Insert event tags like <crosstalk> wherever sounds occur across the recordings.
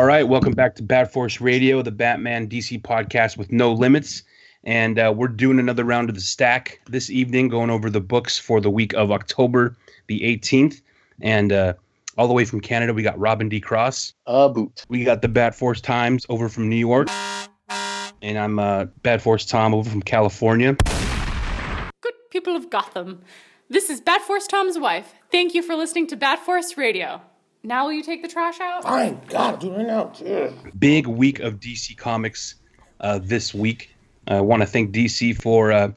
All right, welcome back to Bat Force Radio, the Batman DC podcast with no limits. And uh, we're doing another round of the stack this evening, going over the books for the week of October the 18th. And uh, all the way from Canada, we got Robin D. Cross. A boot. We got the Bat Force Times over from New York. And I'm uh, Bat Force Tom over from California. Good people of Gotham. This is Bat Force Tom's wife. Thank you for listening to Bat Force Radio. Now will you take the trash out? Fine, God, do it now. Ugh. big week of DC Comics uh, this week. I want to thank DC for uh,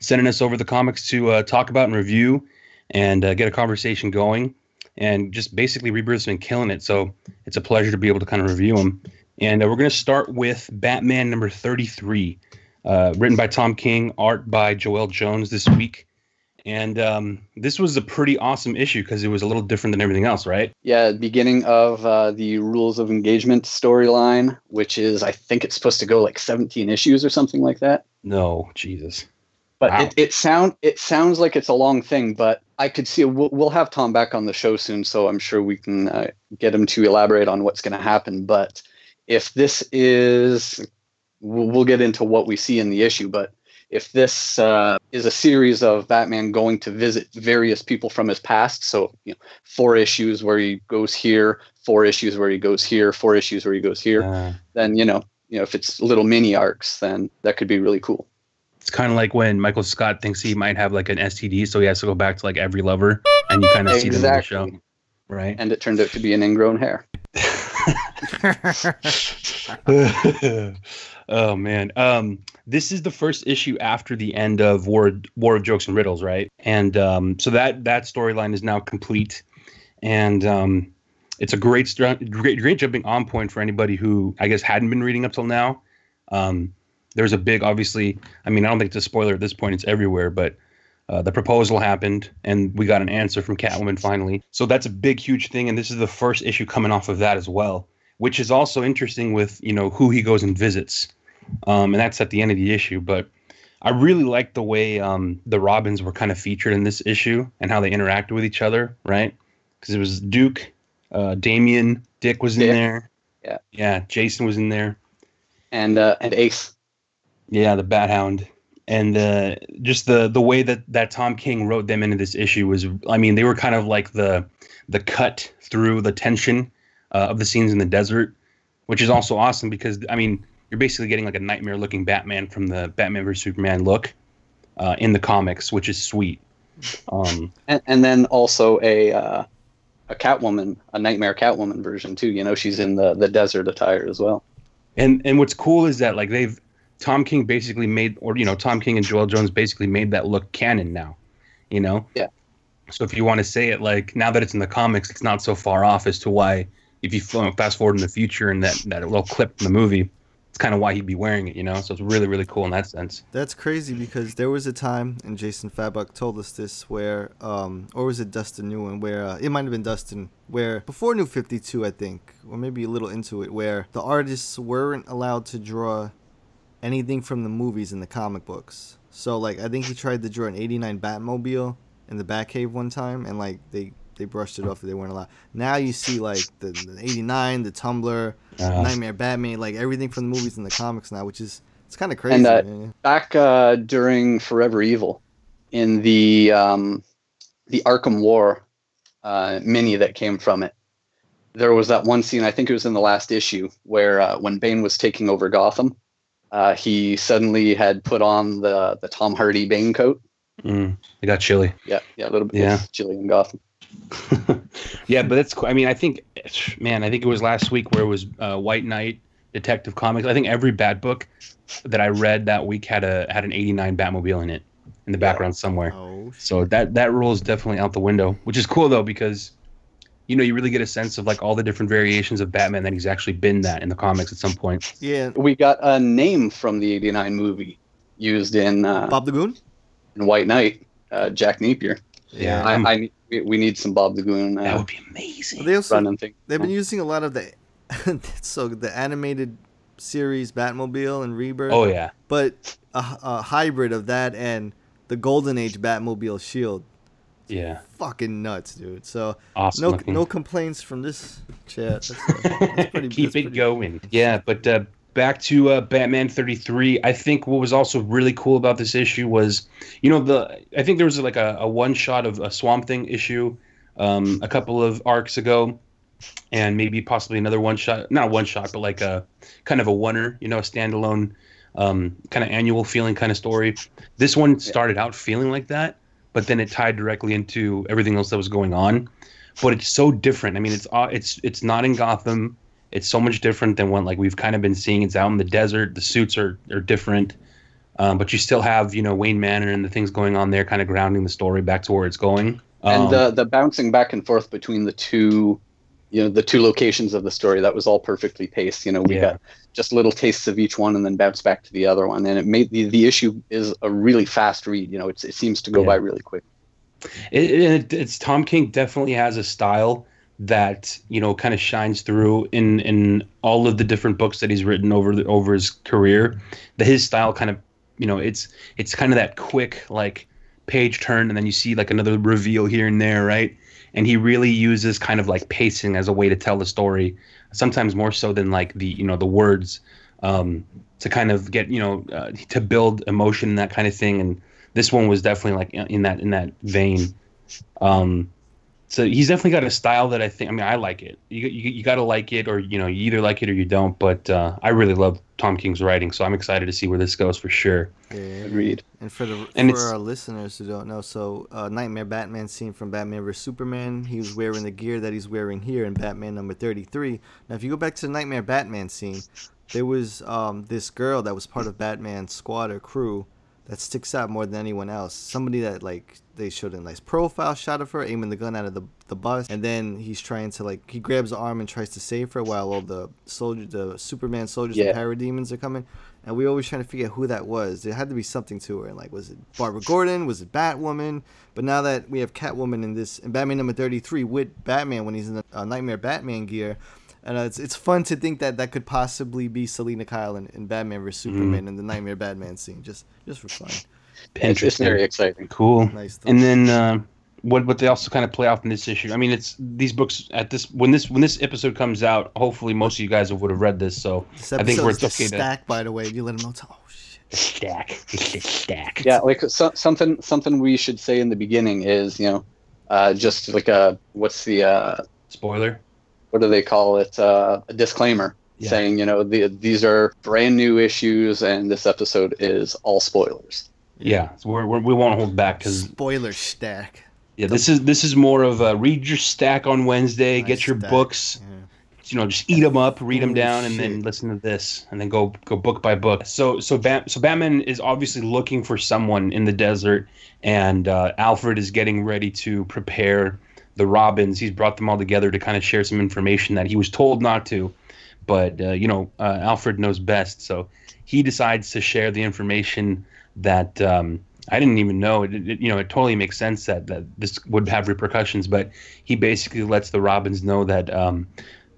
sending us over the comics to uh, talk about and review and uh, get a conversation going. And just basically, Rebirth's been killing it. So it's a pleasure to be able to kind of review them. And uh, we're going to start with Batman number 33, uh, written by Tom King, art by Joëlle Jones this week. And um, this was a pretty awesome issue because it was a little different than everything else, right? Yeah, beginning of uh, the Rules of Engagement storyline, which is, I think it's supposed to go like 17 issues or something like that. No, Jesus. But Wow. it, it sound it sounds like it's a long thing, but I could see we'll, we'll have Tom back on the show soon, so I'm sure we can uh, get him to elaborate on what's going to happen. But if this is, we'll, we'll get into what we see in the issue. But if this uh, is a series of Batman going to visit various people from his past, so you know, four issues where he goes here, four issues where he goes here, four issues where he goes here, Uh, then you know, you know, if it's little mini arcs, then that could be really cool. it's kind of like when Michael Scott thinks he might have like an STD, so he has to go back to like every lover, and you kind of see them in the show, right? And it turned out to be an ingrown hair. <laughs> <laughs> <laughs> oh man, um, this is the first issue after the end of War War of Jokes and Riddles, right? And um, so that that storyline is now complete, and um, it's a great, great great jumping on point for anybody who I guess hadn't been reading up till now. Um, there's a big, obviously. I mean, I don't think it's a spoiler at this point; it's everywhere, but. Uh, the proposal happened, and we got an answer from Catwoman finally. So that's a big, huge thing, and this is the first issue coming off of that as well which is also interesting with you know who he goes and visits, um, and that's at the end of the issue. But I really like the way um, the Robins were kind of featured in this issue and how they interacted with each other, right? Because it was Duke, uh, Damian, Dick was in Dick. there, Yeah. yeah, Jason was in there, And uh, and Ace. yeah, the Bat Hound, and uh, just the the way that that Tom King wrote them into this issue was, I mean, they were kind of like the the cut through the tension uh, of the scenes in the desert, which is also awesome because I mean, you're basically getting like a nightmare looking Batman from the Batman vs Superman look uh, in the comics, which is sweet. Um, <laughs> And, and then also a uh, a Catwoman, a Nightmare Catwoman version too. You know, she's in the the desert attire as well. And and what's cool is that like they've Tom King basically made or you know Tom King and Joëlle Jones basically made that look canon now, you know. Yeah. So if you want to say it like now that it's in the comics, it's not so far off as to why if you fast forward in the future and that that little clip from the movie, it's kind of why he'd be wearing it, you know. So it's really really cool in that sense. That's crazy because there was a time, and Jason Fabok told us this, where, um, or was it Dustin Nguyen, where uh, it might have been Dustin, where before New 52, I think, or maybe a little into it, where the artists weren't allowed to draw anything from the movies in the comic books. So, like, I think he tried to draw an 89 Batmobile in the Batcave one time, and, like, they. They brushed it off that they weren't allowed. Now you see like the, the '89, the Tumbler, Uh, Nightmare Batman, like everything from the movies in the comics now, which is it's kind of crazy. And uh, back uh, during Forever Evil, in the um, the Arkham War uh, mini that came from it, there was that one scene. I think it was in the last issue where uh, when Bane was taking over Gotham, uh, he suddenly had put on the the Tom Hardy Bane coat, Mm, it got chilly. Yeah, yeah, a little bit. Yeah. Yeah, chilly in Gotham. <laughs> yeah, but that's. cool. I mean, I think, man, I think it was last week where it was uh, White Knight, Detective Comics. I think every Bat book that I read that week had a had an '89 Batmobile in it in the background somewhere. Oh, So that that rule is definitely out the window, which is cool though because, you know, you really get a sense of like all the different variations of Batman that he's actually been that in the comics at some point. yeah. We got a name from the '89 movie used in uh, Bob the Goon. in White Knight, uh, Jack Napier. Yeah, I, I'm- I need- we, we need some Bob the Goon that uh, would be amazing. They also running thing. they've been using a lot of the <laughs> so the animated series Batmobile and Rebirth. Oh yeah, but a, a hybrid of that and the Golden Age Batmobile Shield. yeah, Fucking nuts, dude. So awesome. no looking. no complaints from this chat. That's, that's <laughs> pretty, keep that's it pretty- going. Yeah, but uh, back to uh, Batman 33. I think what was also really cool about this issue was, you know, the I think there was like a, a one shot of a Swamp Thing issue um, a couple of arcs ago, and maybe possibly another one shot, not one shot, but like a kind of a oneer, you know, a standalone um, kind of annual feeling kind of story. This one started out feeling like that, but then it tied directly into everything else that was going on. But it's so different. I mean, it's uh, it's it's not in Gotham. It's so much different than what like we've kind of been seeing. It's out in the desert. The suits are are different, um, but you still have you know Wayne Manor and the things going on there, kind of grounding the story back to where it's going. Um, and the the bouncing back and forth between the two you know the two locations of the story that was all perfectly paced you know we Yeah. got just little tastes of each one and then bounce back to the other one and it made the, the issue is a really fast read you know it's, it seems to go Yeah. by really quick it, it, it's Tom King definitely has a style that you know kind of shines through in in all of the different books that he's written over the, over his career. That his style kind of you know it's it's kind of that quick like page turn and then you see like another reveal here and there, right? And he really uses kind of like pacing as a way to tell the story, sometimes more so than like the you know the words um, to kind of get you know uh, to build emotion and that kind of thing. And this one was definitely like in that in that vein. Um, so he's definitely got a style that I think. I mean, I like it. You you, you got to like it, or you know, you either like it or you don't. But uh, I really love Tom King's writing, so I'm excited to see where this goes for sure. Yeah. agreed And for the And for our listeners who don't know, so uh, Nightmare Batman scene from Batman vs Superman, he was wearing the gear that he's wearing here in Batman number thirty three. Now, if you go back to the Nightmare Batman scene, there was um, this girl that was part of Batman's squad or crew that sticks out more than anyone else. Somebody that like they showed a nice profile shot of her aiming the gun out of the the bus, and then he's trying to like he grabs the arm and tries to save her while all the soldier the Superman soldiers Yeah. and parademons are coming. And we always trying to figure out who that was. There had to be something to her. And like, was it Barbara Gordon? Was it Batwoman? But now that we have Catwoman in this, in Batman number 33 with Batman when he's in the uh, Nightmare Batman gear, and uh, it's, it's fun to think that that could possibly be Selina Kyle in, in Batman vs. Superman in the Nightmare Batman scene. Just just for fun. It's, it's Interesting. very exciting Cool. Nice. And then uh, what what they also kind of play off in this issue. I mean, it's these books at this when this when this episode comes out. Hopefully, most of you guys would have read this. So This I think we're is it's the okay to stack, by the way. You let them know. It's, oh, shit. stack. It's the stack. yeah like so, something something we should say in the beginning is you know uh, just like a what's the uh, Spoiler. what do they call it uh, a disclaimer Yeah. saying you know the, these are brand new issues and this episode is all spoilers Yeah, so we're, we're, we won't hold back because Spoiler stack. yeah, this is this is more of a read your stack on Wednesday, Nice get your stack. books, Yeah. you know, just eat them up, read them Holy down, and then listen to this, and then go go book by book. So so Bat so Batman is obviously looking for someone in the desert, and uh, Alfred is getting ready to prepare the Robins. He's brought them all together to kind of share some information that he was told not to, but uh, you know uh, Alfred knows best, so he decides to share the information that. Um, I didn't even know. It, it, you know, it totally makes sense that, that this would have repercussions. But he basically lets the Robins know that um,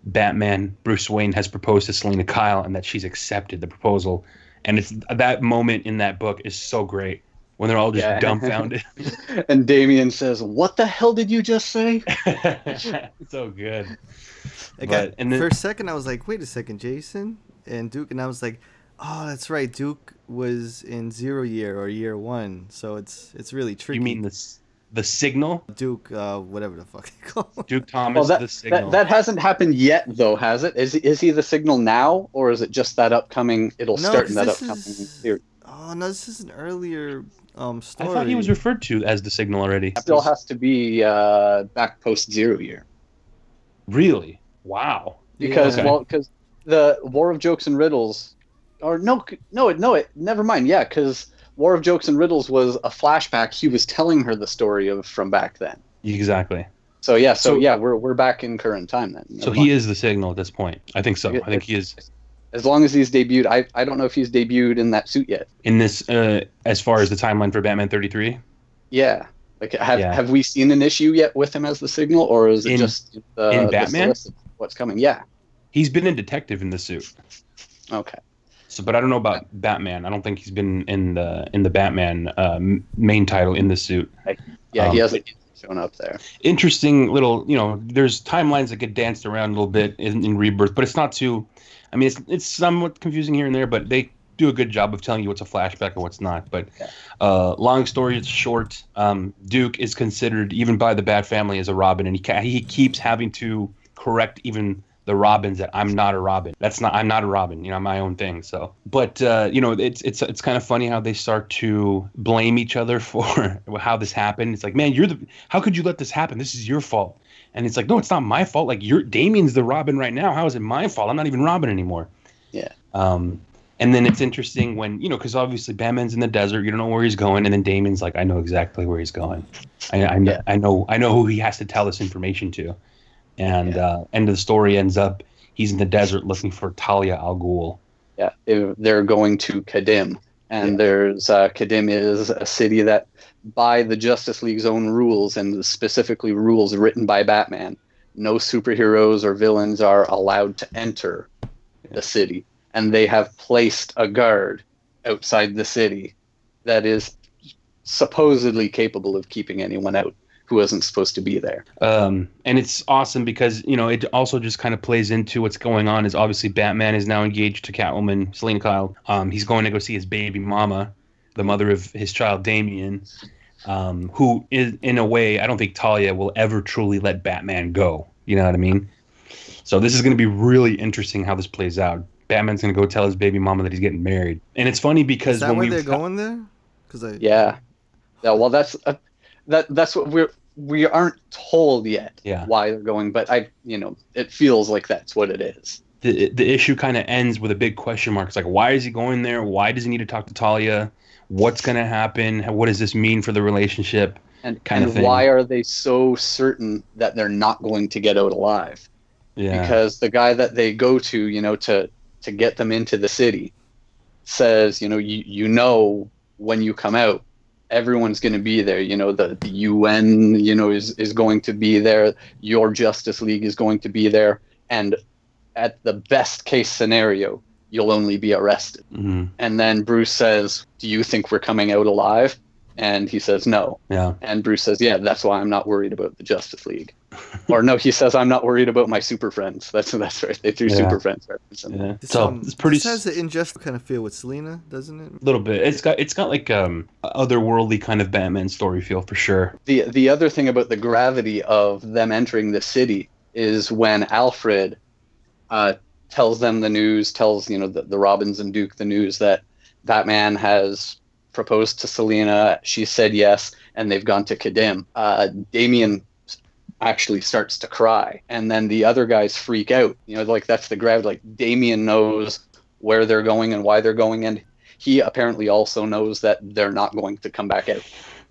Batman, Bruce Wayne, has proposed to Selina Kyle and that she's accepted the proposal. And it's that moment in that book is so great when they're all just Yeah. dumbfounded. <laughs> <laughs> and damian says what the hell did you just say <laughs> so good. I But- got, and then- for a second, I was like, wait a second, Jason and Duke. And I was like, oh, that's right. Duke was in zero year or year one. So it's it's really tricky. You mean the the signal? Duke, uh, whatever the fuck they call him. Duke Thomas, well that, the signal. that that hasn't happened yet though has it is, is he the signal now or is it just that upcoming it'll No, start in 'cause that this upcoming is- series Oh, no, this is an earlier um I thought he was referred to as the Signal already. Still has to be uh, back post zero year Really? Wow. because Yeah. well because the War of Jokes and Riddles, or no no it no it never mind yeah because War of Jokes and Riddles was a flashback. He was telling her the story of from back then. Exactly. So yeah, so, So- yeah, we're we're back in current time then. So he is the Signal at this point. I think so. I think he is as long as he's debuted. I I don't know if he's debuted in that suit yet. in this uh, as far as the timeline for Batman 33. Yeah. Like have Yeah. have we seen an issue yet with him as the signal, or is it In- just the, in the Batman? solicit- what's coming? Yeah. He's been a detective in the suit. Okay. So, but I don't know about Batman. I don't think he's been in the in the Batman uh, main title in the suit. Yeah, he Um, hasn't shown up there. Interesting little, you know, there's timelines that get danced around a little bit in, in Rebirth, but it's not too. I mean, it's it's somewhat confusing here and there, but they do a good job of telling you what's a flashback and what's not. But uh, long story short, um, Duke is considered even by the Bat family as a Robin, and he ca- he keeps having to correct even the Robins that I'm not a Robin. That's not I'm not a Robin. You know, I'm my own thing. So, but uh, you know, it's it's it's kind of funny how they start to blame each other <laughs> for how this happened. It's like, man, you're the how could you let this happen? This is your fault. And it's like, no, it's not my fault. Like you're Damian's the Robin right now. How is it my fault? I'm not even Robin anymore. Yeah. Um, and then it's interesting when you know, because obviously Batman's in the desert. You don't know where he's going, and then Damian's like, I know exactly where he's going. I, I, Yeah. I know, I know who he has to tell this information to. And uh, end of the story ends up he's in the desert looking for Talia al Ghul. Yeah, they- they're going to Khadym, and there's uh, Khadym is a city that, by the Justice League's own rules and specifically rules written by Batman, no superheroes or villains are allowed to enter the city, and they have placed a guard outside the city that is supposedly capable of keeping anyone out who wasn't supposed to be there. Um, and it's awesome because you know it also just kind of plays into what's going on. Is obviously Batman is now engaged to Catwoman, Selina Kyle. Um, he's going to go see his baby mama, the mother of his child Damian, um, who is in a way I don't think Talia will ever truly let Batman go. You know what I mean? So this is going to be really interesting how this plays out. Batman's going to go tell his baby mama that he's getting married, and it's funny because Is that when why we they're going there? Because I Yeah, yeah. Well, that's uh, that. That's what we're we aren't told yet Yeah. why they're going, but I, you know, it feels like that's what it is. the the issue kind of ends with a big question mark. It's like, why is he going there? Why does he need to talk to Talia? What's going to happen? What does this mean for the relationship? And Kind of thing. why are they so certain that they're not going to get out alive? Yeah, Because the guy that they go to, you know, to to get them into the city, says, you know, you you know when you come out, everyone's going to be there. You know, the, the UN, you know, is is going to be there. Your Justice League is going to be there, and at the best case scenario, you'll only be arrested. hmm And then Bruce says, "Do you think we're coming out alive?" And he says, "No." yeah, And Bruce says, "Yeah, that's why I'm not worried about the Justice League." <laughs> or no, he says, "I'm not worried about my super friends." That's that's right. They threw Yeah. super friends reference yeah. This, So um, it's pretty This has the injustice kind of feel with Selina, doesn't it? A little bit. It's got it's got like um otherworldly kind of Batman story feel for sure. The the other thing about the gravity of them entering the city is when Alfred uh, tells them the news, tells you know the, the Robins and Duke the news that Batman has proposed to Selina. She said yes, and they've gone to Khadym. Uh, Damian actually starts to cry, and then the other guys freak out. You know, like that's the gravity. Like Damian knows where they're going and why they're going, and he apparently also knows that they're not going to come back out.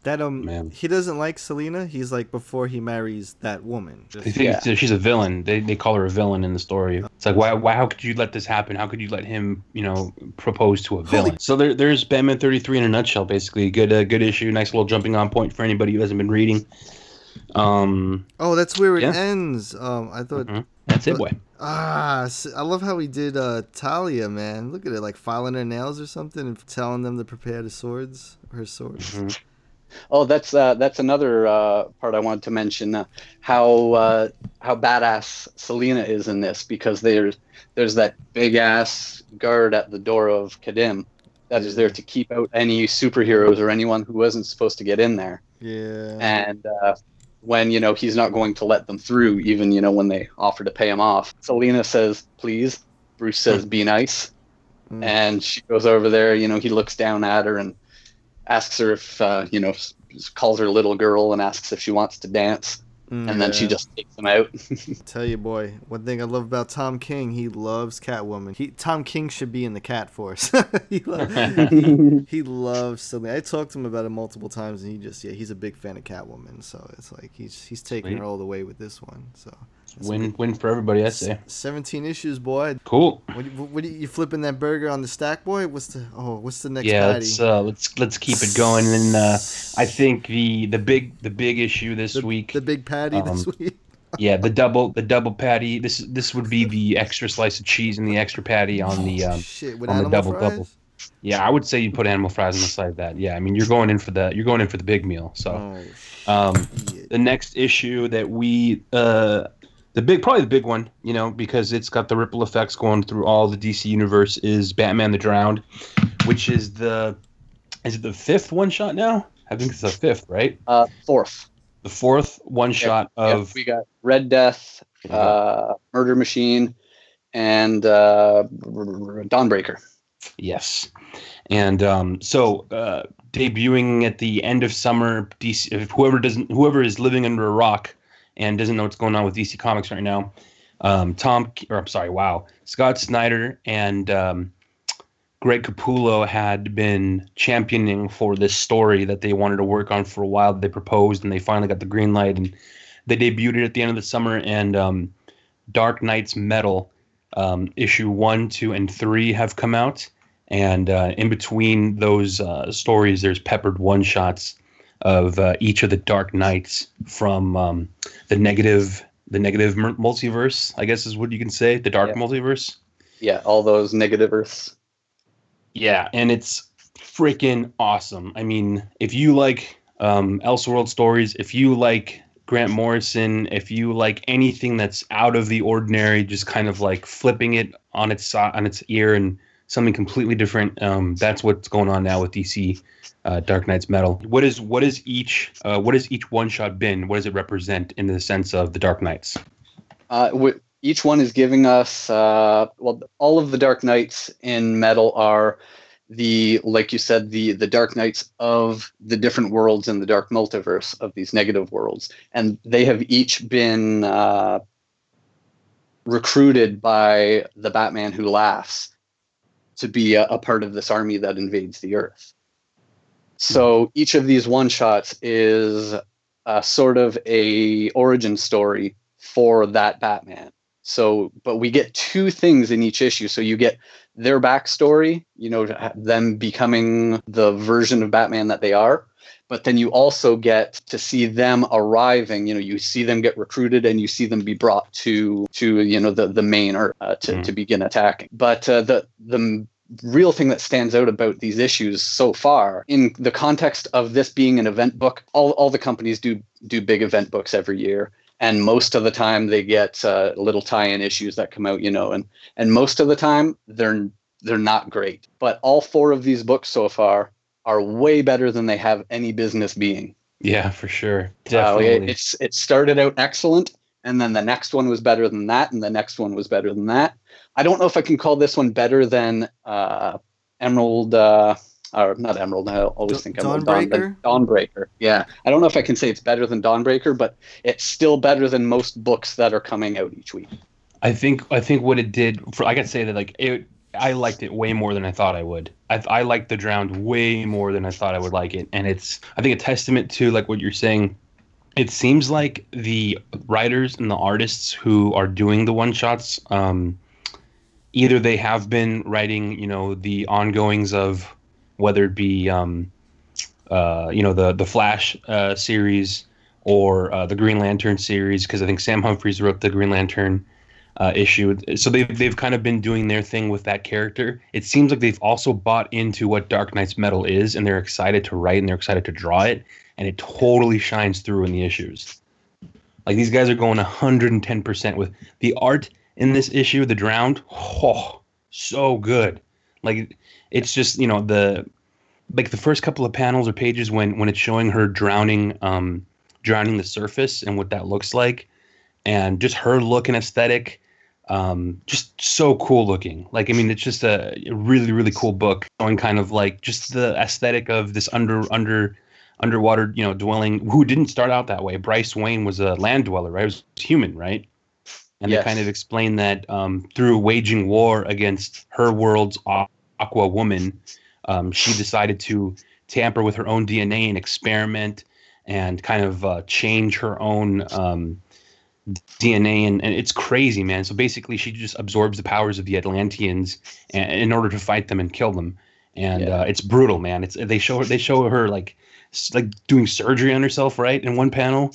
That um, Man. he doesn't like Selina. He's like before he marries that woman. They think it's- she's a villain. They, they call her a villain in the story. It's like why why how could you let this happen? How could you let him you know propose to a villain? So there there's Batman 33 in a nutshell. Basically, good uh, good issue. Nice little jumping on point for anybody who hasn't been reading. Um, Oh, that's where it Yeah. ends. Um, I thought. Mhm. that's it, boy. Ah, s- I love how he did uh, Talia, man. Look at it, like filing her nails or something and telling them to prepare the swords, her swords. Mhm. Oh, that's uh, that's another uh, part I wanted to mention. Uh, how uh, how badass Selina is in this because there's there's that big ass guard at the door of Khadym that is there to keep out any superheroes or anyone who wasn't supposed to get in there. Yeah. And uh, when you know he's not going to let them through, even you know when they offer to pay him off, Selina says, "Please." Bruce says, "Be nice," and she goes over there. You know, he looks down at her and asks her if uh, you know, calls her little girl and asks if she wants to dance, Mm, and then she just takes him out. <laughs> Tell you, boy, one thing I love about Tom King, he loves Catwoman. He Tom King should be in the Cat Force. <laughs> he, lo- <laughs> he loves something. I talked to him about it multiple times, and he just yeah, he's a big fan of Catwoman. So it's like he's he's taking Sweet. her all the way with this one. So that's a Win win for everybody, I say. Seventeen issues, boy. Cool. What, what, do you, flipping that burger on the stack, boy? What's the oh? What's the next yeah, patty? let's uh, let's let's keep it going. And uh, I think the the big the big issue this the, week, the big patty this um, week. <laughs> yeah, the double the double patty. This this would be the extra slice of cheese and the extra patty on the um, Shit, on the double fries? double. Yeah, I would say you put animal fries on the side of that. Yeah, I mean you're going in for the you're going in for the big meal. So Oh, um, the next issue that we uh the big probably the big one you know because it's got the ripple effects going through all the dc universe is batman the drowned which is the is it the fifth one shot now i think it's the fifth right Uh, fourth. the fourth one shot Yeah, of we got Red Death, uh, Murder Machine, and uh, Dawnbreaker. Yes, and um, so uh, debuting at the end of summer, DC. If whoever doesn't, whoever is living under a rock and doesn't know what's going on with DC Comics right now, um, Tom, or I'm sorry, wow, Scott Snyder and um, Greg Capullo had been championing for this story that they wanted to work on for a while. They proposed, and they finally got the green light, and they debuted it at the end of the summer. And um, Dark Nights Metal um, issue one, two, and three have come out, and uh, in between those uh, stories, there's peppered one shots of uh, each of the Dark Knights from um, the negative, the negative multiverse. I guess is what you can say, the Dark Yeah. multiverse. Yeah, all those negative Earths. Yeah, and it's freaking awesome. I mean, if you like um, Elseworld stories, if you like Grant Morrison, if you like anything that's out of the ordinary, just kind of like flipping it on its on its ear and something completely different, um, that's what's going on now with DC uh, Dark Nights Metal. What is what is each uh, what has each one shot been? What does it represent in the sense of the Dark Knights? Uh, each one is giving us, uh, well, all of the Dark Knights in Metal are the, like you said, the the Dark Knights of the different worlds in the Dark Multiverse of these negative worlds, and they have each been uh, recruited by the Batman who laughs to be a, a part of this army that invades the Earth. So each of these one shots is uh, sort of a origin story for that Batman. So, but we get two things in each issue. So you get their backstory, you know, them becoming the version of Batman that they are. But then you also get to see them arriving. You know, you see them get recruited, and you see them be brought to to you know the the main or uh, to to begin attacking. But uh, the the real thing that stands out about these issues so far in the context of this being an event book all, all the companies do do big event books every year and most of the time they get uh, little tie-in issues that come out you know and and most of the time they're they're not great but all four of these books so far are way better than they have any business being. Yeah, for sure, uh, definitely. it, it's it started out excellent and then the next one was better than that and the next one was better than that. I don't know if i can call this one better than uh, emerald uh, or not emerald i always Da- think emerald Dawn, but Dawnbreaker? dawnbreaker yeah. I don't know if i can say it's better than dawnbreaker but it's still better than most books that are coming out each week. I think I think what it did for I gotta say that like it I liked it way more than I thought I would. I I liked the drowned way more than I thought I would like it, and it's I think a testament to like what you're saying. It seems like the writers and the artists who are doing the one shots, um, either they have been writing, you know, the ongoings of whether it be, um, uh, you know, the the Flash uh, series or uh, the Green Lantern series, because I think Sam Humphries wrote the Green Lantern uh, issue. So they've they've kind of been doing their thing with that character. It seems like they've also bought into what Dark Nights Metal is, and they're excited to write and they're excited to draw it, and it totally shines through in the issues. Like these guys are going 110 percent with the art in this issue. The Drowned, oh, so good. Like it's just you know the like the first couple of panels or pages when when it's showing her drowning um drowning the surface and what that looks like and just her look and aesthetic Um, just so cool looking. Like I mean, it's just a, really really cool book showing kind of like just the aesthetic of this under under underwater you know dwelling who didn't start out that way. Bryce Wayne was a land dweller, right? He was human, right? And Yes. they kind of explain that um, through waging war against her world's Aqua Woman, um, she decided to tamper with her own DNA and experiment and kind of uh, change her own um, DNA. And, and it's crazy, man. So basically, she just absorbs the powers of the Atlanteans a- in order to fight them and kill them. And Yeah. uh, it's brutal, man. It's they show her they show her like like doing surgery on herself, right? In one panel.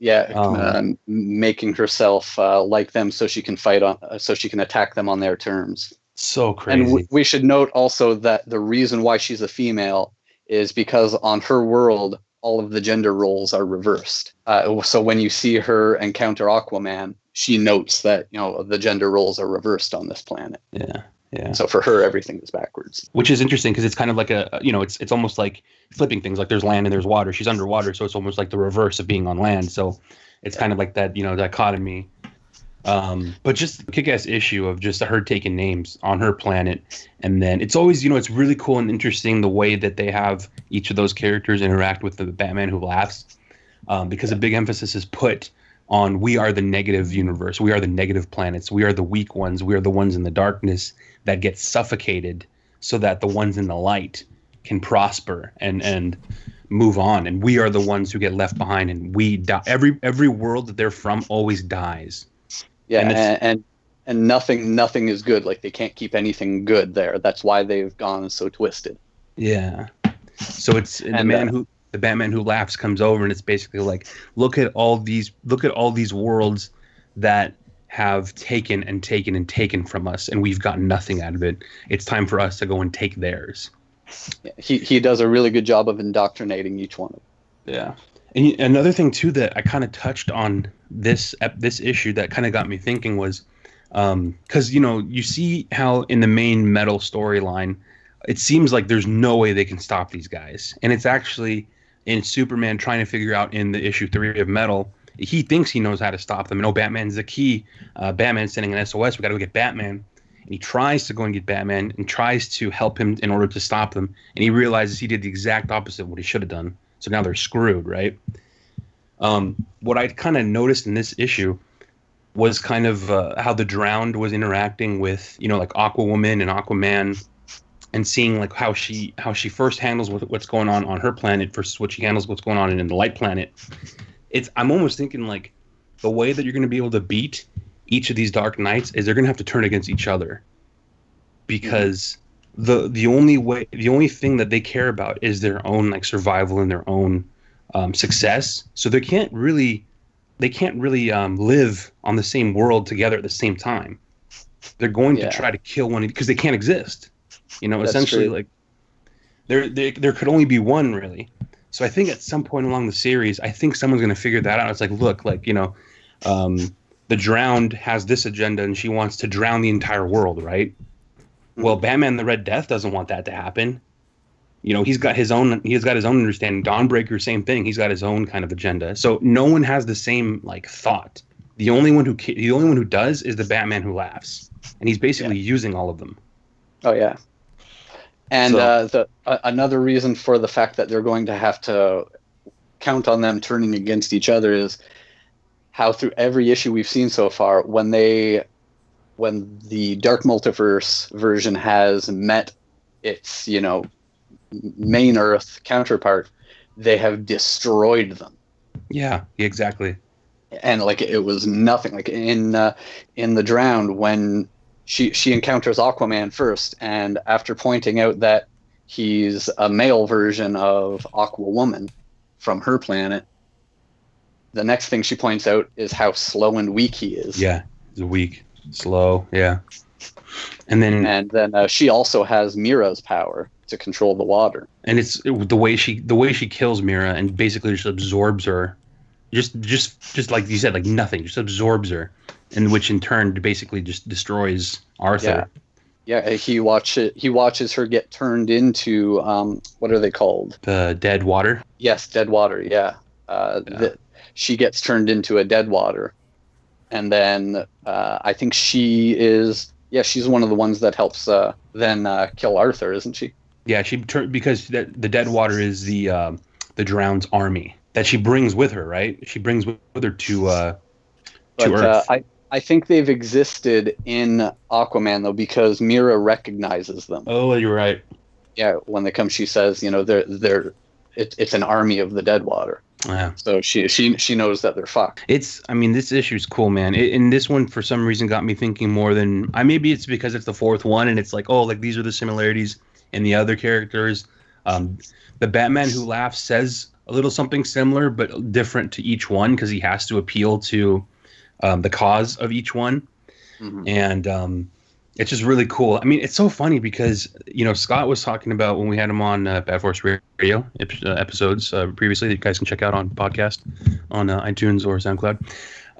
Yeah, Um, um, making herself uh, like them so she can fight on, uh, so she can attack them on their terms. So crazy. And w- we should note also that the reason why she's a female is because on her world, all of the gender roles are reversed. Uh, so when you see her encounter Aquaman, she notes that you know the gender roles are reversed on this planet. yeah. Yeah. So for her, everything is backwards. which is interesting because it's kind of like a you know it's it's almost like flipping things like there's land and there's water she's underwater so it's almost like the reverse of being on land so it's kind of like that you know dichotomy um but just kick-ass issue of just her taking names on her planet. And then it's always you know it's really cool and interesting the way that they have each of those characters interact with the batman who laughs. Um, because a big emphasis is put on we are the negative universe. We are the negative planets. We are the weak ones. We are the ones in the darkness that get suffocated so that the ones in the light can prosper and and move on. And we are the ones who get left behind and we die. Every every world that they're from always dies Yeah, And and and, and nothing nothing is good. Like they can't keep anything good there. That's why they've gone so twisted. yeah so it's the And, man uh, who the batman who laughs comes over and it's basically like look at all these look at all these worlds that have taken and taken and taken from us and we've gotten nothing out of it it's time for us to go and take theirs Yeah, He he does a really good job of indoctrinating each one. Of them. Yeah. And another thing too that I kind of touched on this this issue that kind of got me thinking was because you know you see how in the main metal storyline it seems like there's no way they can stop these guys. And it's actually in superman trying to figure out in the issue three of metal he thinks he knows how to stop them. And oh batman's the key. Uh, batman's sending an sos we got to go get batman. And he tries to go and get batman and tries to help him in order to stop them. And he realizes he did the exact opposite of what he should have done. So now they're screwed right um, what i kind of noticed in this issue was kind of uh, how the drowned was interacting with you know like aquawoman and aquaman and seeing like how she how she first handles what, what's going on on her planet versus what she handles what's going on in the light planet. It's i'm almost thinking like the way that you're going to be able to beat each of these dark knights is they're going to have to turn against each other. Because the the only way the only thing that they care about is their own like survival and their own um, success. So they can't really they can't really um, live on the same world together at the same time. They're going Yeah. to try to kill one because they can't exist. You know That's essentially true. like there, there there could only be one really. So i think at some point along the series i think someone's going to figure that out. It's like look like you know um, the drowned has this agenda and she wants to drown the entire world right? Well batman the red death doesn't want that to happen you know he's got his own he's got his own understanding. Dawnbreaker same thing. He's got his own kind of agenda. So no one has the same like thought. The only one who the only one who does is the batman who laughs. And he's basically using all of them. Oh yeah. And So- uh, the uh, another reason for the fact that they're going to have to count on them turning against each other is how through every issue we've seen so far, when they when the Dark Multiverse version has met its you know main Earth counterpart, they have destroyed them. yeah exactly. And like it was nothing. Like in uh, in the drowned when she she encounters aquaman first and after pointing out that he's a male version of aqua woman from her planet the next thing she points out is how slow and weak he is. Yeah he's weak slow yeah. And then and then uh, she also has Mera's power to control the water and it's it, the way she the way she kills Mera and basically just absorbs her, just just just like you said, like nothing, just absorbs her, and which in turn basically just destroys Arthur. yeah he watch it, he watches her get turned into um, what are they called The dead water. Yes, dead water. Yeah, uh, Yeah. The, she gets turned into a dead water, and then uh, I think she is yeah she's one of the ones that helps uh, then uh, kill Arthur, isn't she? Yeah, she turned because the, the dead water is the um the drowned's army that she brings with her, right? She brings with her to uh, to But uh, I I think they've existed in Aquaman though because Mera recognizes them. oh, you're right. Yeah, when they come, she says, you know, they're they're it, it's an army of the dead water. Yeah. So she she she knows that they're fucked. It's, I mean, this issue's cool, man. It, and this one, for some reason, got me thinking more than. I maybe it's because it's the fourth one, and it's like, oh, like these are the similarities in the other characters. Um, the Batman who laughs says a little something similar, but different to each one because he has to appeal to um, the cause of each one, Mhm. and um, it's just really cool. I mean, it's so funny because you know Scott was talking about when we had him on uh, Bat Force Radio uh, episodes uh, previously that you guys can check out on podcast on uh, iTunes or SoundCloud.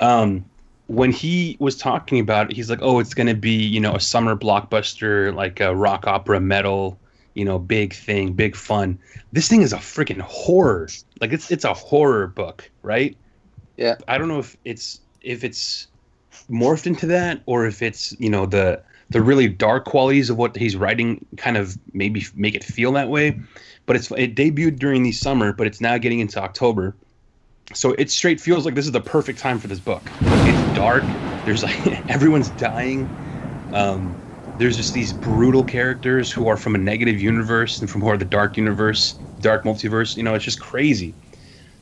Um, when he was talking about it, he's like, "Oh, it's going to be you know a summer blockbuster, like a rock opera metal, you know, big thing, big fun." This thing is a freaking horror. Like it's it's a horror book, right? Yeah. I don't know if it's if it's morphed into that or if it's you know the the really dark qualities of what he's writing kind of maybe make it feel that way but it's it debuted during the summer but it's now getting into october so it straight feels like this is the perfect time for this book it's dark there's like <laughs> everyone's dying um, there's just these brutal characters who are from a negative universe and from who are the dark universe dark multiverse you know it's just crazy